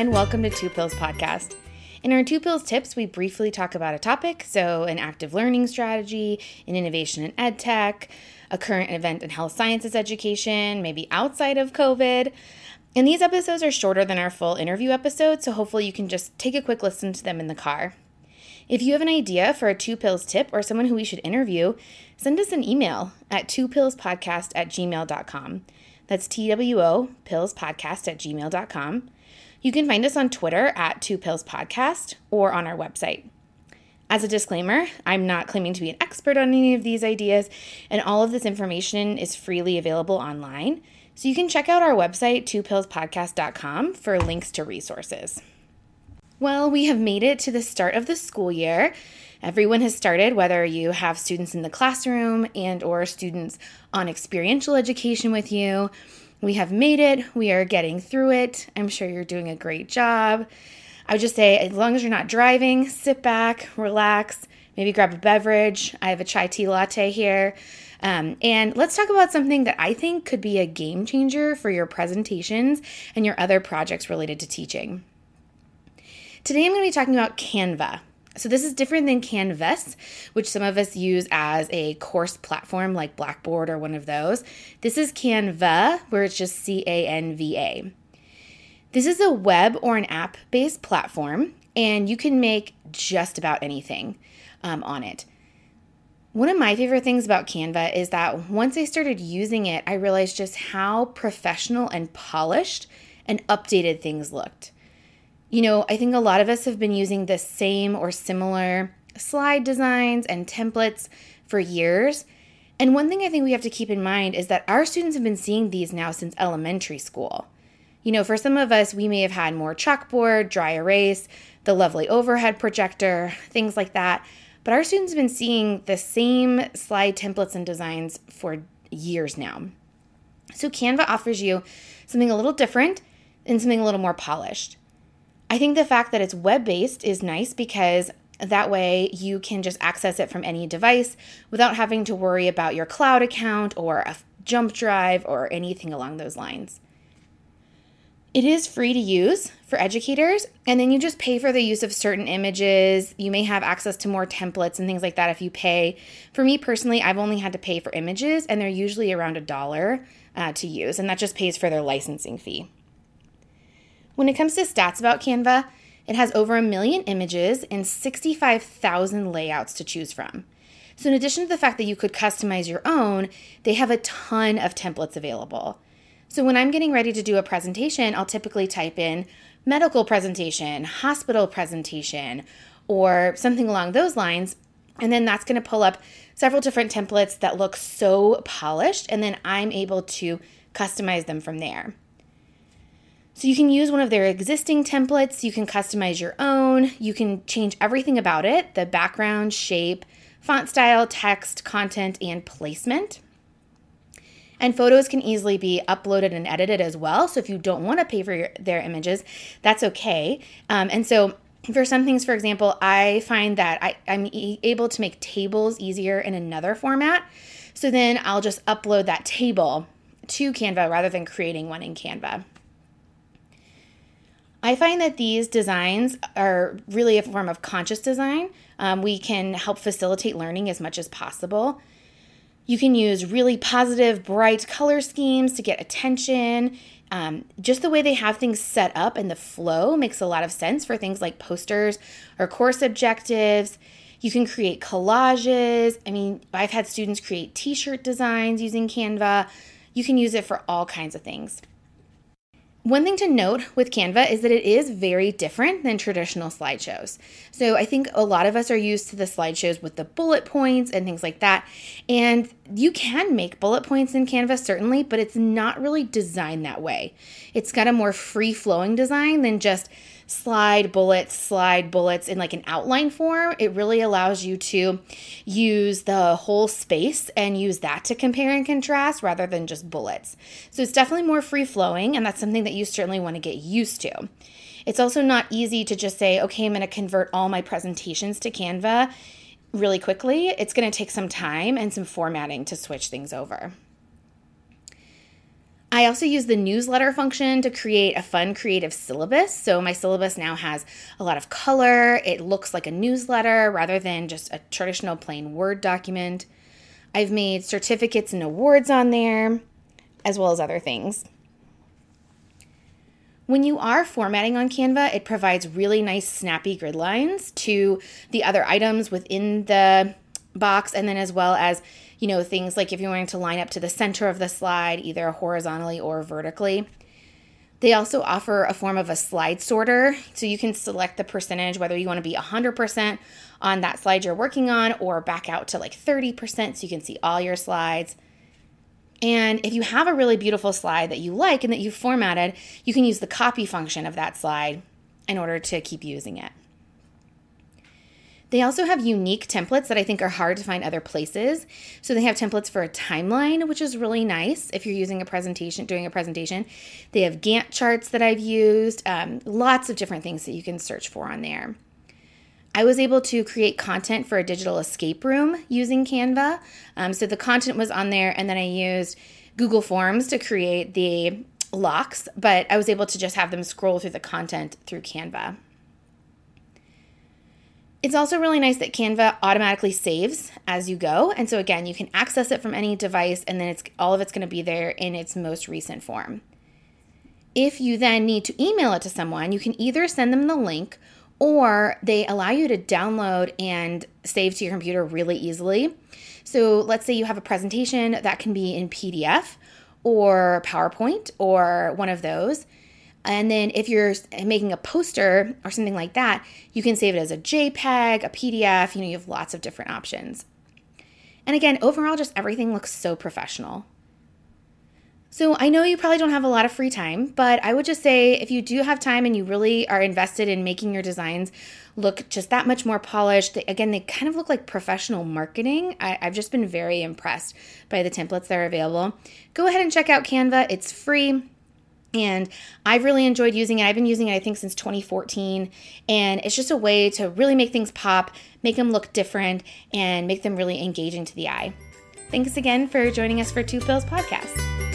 and welcome to Two Pills Podcast. In our Two Pills tips, we briefly talk about a topic, so an active learning strategy, an innovation in ed tech, a current event in health sciences education, maybe outside of COVID. And these episodes are shorter than our full interview episodes, so hopefully you can just take a quick listen to them in the car. If you have an idea for a two pills tip or someone who we should interview, send us an email at twopillspodcast at gmail.com. That's T W O pillspodcast at gmail.com. You can find us on Twitter at Two Pills Podcast or on our website. As a disclaimer, I'm not claiming to be an expert on any of these ideas, and all of this information is freely available online. So you can check out our website, twopillspodcast.com, for links to resources. Well, we have made it to the start of the school year. Everyone has started whether you have students in the classroom and or students on experiential education with you we have made it. We are getting through it. I'm sure you're doing a great job. I would just say, as long as you're not driving, sit back, relax, maybe grab a beverage. I have a chai tea latte here. Um, and let's talk about something that I think could be a game changer for your presentations and your other projects related to teaching. Today, I'm going to be talking about Canva. So, this is different than Canvas, which some of us use as a course platform like Blackboard or one of those. This is Canva, where it's just C A N V A. This is a web or an app based platform, and you can make just about anything um, on it. One of my favorite things about Canva is that once I started using it, I realized just how professional and polished and updated things looked. You know, I think a lot of us have been using the same or similar slide designs and templates for years. And one thing I think we have to keep in mind is that our students have been seeing these now since elementary school. You know, for some of us, we may have had more chalkboard, dry erase, the lovely overhead projector, things like that. But our students have been seeing the same slide templates and designs for years now. So Canva offers you something a little different and something a little more polished. I think the fact that it's web based is nice because that way you can just access it from any device without having to worry about your cloud account or a jump drive or anything along those lines. It is free to use for educators, and then you just pay for the use of certain images. You may have access to more templates and things like that if you pay. For me personally, I've only had to pay for images, and they're usually around a dollar uh, to use, and that just pays for their licensing fee. When it comes to stats about Canva, it has over a million images and 65,000 layouts to choose from. So, in addition to the fact that you could customize your own, they have a ton of templates available. So, when I'm getting ready to do a presentation, I'll typically type in medical presentation, hospital presentation, or something along those lines. And then that's going to pull up several different templates that look so polished, and then I'm able to customize them from there. So you can use one of their existing templates, you can customize your own, you can change everything about it the background, shape, font style, text, content, and placement. And photos can easily be uploaded and edited as well. So if you don't want to pay for your, their images, that's okay. Um, and so for some things, for example, I find that I, I'm e- able to make tables easier in another format. So then I'll just upload that table to Canva rather than creating one in Canva. I find that these designs are really a form of conscious design. Um, we can help facilitate learning as much as possible. You can use really positive, bright color schemes to get attention. Um, just the way they have things set up and the flow makes a lot of sense for things like posters or course objectives. You can create collages. I mean, I've had students create t shirt designs using Canva. You can use it for all kinds of things. One thing to note with Canva is that it is very different than traditional slideshows. So I think a lot of us are used to the slideshows with the bullet points and things like that. And you can make bullet points in Canva, certainly, but it's not really designed that way. It's got a more free flowing design than just slide bullets, slide bullets in like an outline form, it really allows you to use the whole space and use that to compare and contrast rather than just bullets. So it's definitely more free flowing, and that's something that you certainly want to get used to. It's also not easy to just say, okay, I'm going to convert all my presentations to Canva really quickly. It's going to take some time and some formatting to switch things over. I also use the newsletter function to create a fun creative syllabus. So my syllabus now has a lot of color. It looks like a newsletter rather than just a traditional plain Word document. I've made certificates and awards on there, as well as other things. When you are formatting on Canva, it provides really nice snappy grid lines to the other items within the box, and then as well as you know, things like if you're wanting to line up to the center of the slide, either horizontally or vertically. They also offer a form of a slide sorter. So you can select the percentage, whether you want to be 100% on that slide you're working on or back out to like 30% so you can see all your slides. And if you have a really beautiful slide that you like and that you formatted, you can use the copy function of that slide in order to keep using it. They also have unique templates that I think are hard to find other places. So they have templates for a timeline, which is really nice if you're using a presentation, doing a presentation. They have Gantt charts that I've used, um, lots of different things that you can search for on there. I was able to create content for a digital escape room using Canva. Um, so the content was on there, and then I used Google Forms to create the locks, but I was able to just have them scroll through the content through Canva. It's also really nice that Canva automatically saves as you go. And so again, you can access it from any device and then it's all of it's going to be there in its most recent form. If you then need to email it to someone, you can either send them the link or they allow you to download and save to your computer really easily. So let's say you have a presentation that can be in PDF or PowerPoint or one of those. And then if you're eh, making a poster or something like that, you can save it as a JPEG, a PDF, you know, you have lots of different options. And again, overall, just everything looks so professional. So I know you probably don't have a lot of free time, but I would just say if you do have time and you really are invested in making your designs look just that much more polished, again, they kind of look like professional marketing. I, I've just been very impressed by the templates that are available. Go ahead and check out Canva, it's free. And I've really enjoyed using it. I've been using it, I think, since 2014. And it's just a way to really make things pop, make them look different, and make them really engaging to the eye. Thanks again for joining us for Two Pills Podcast.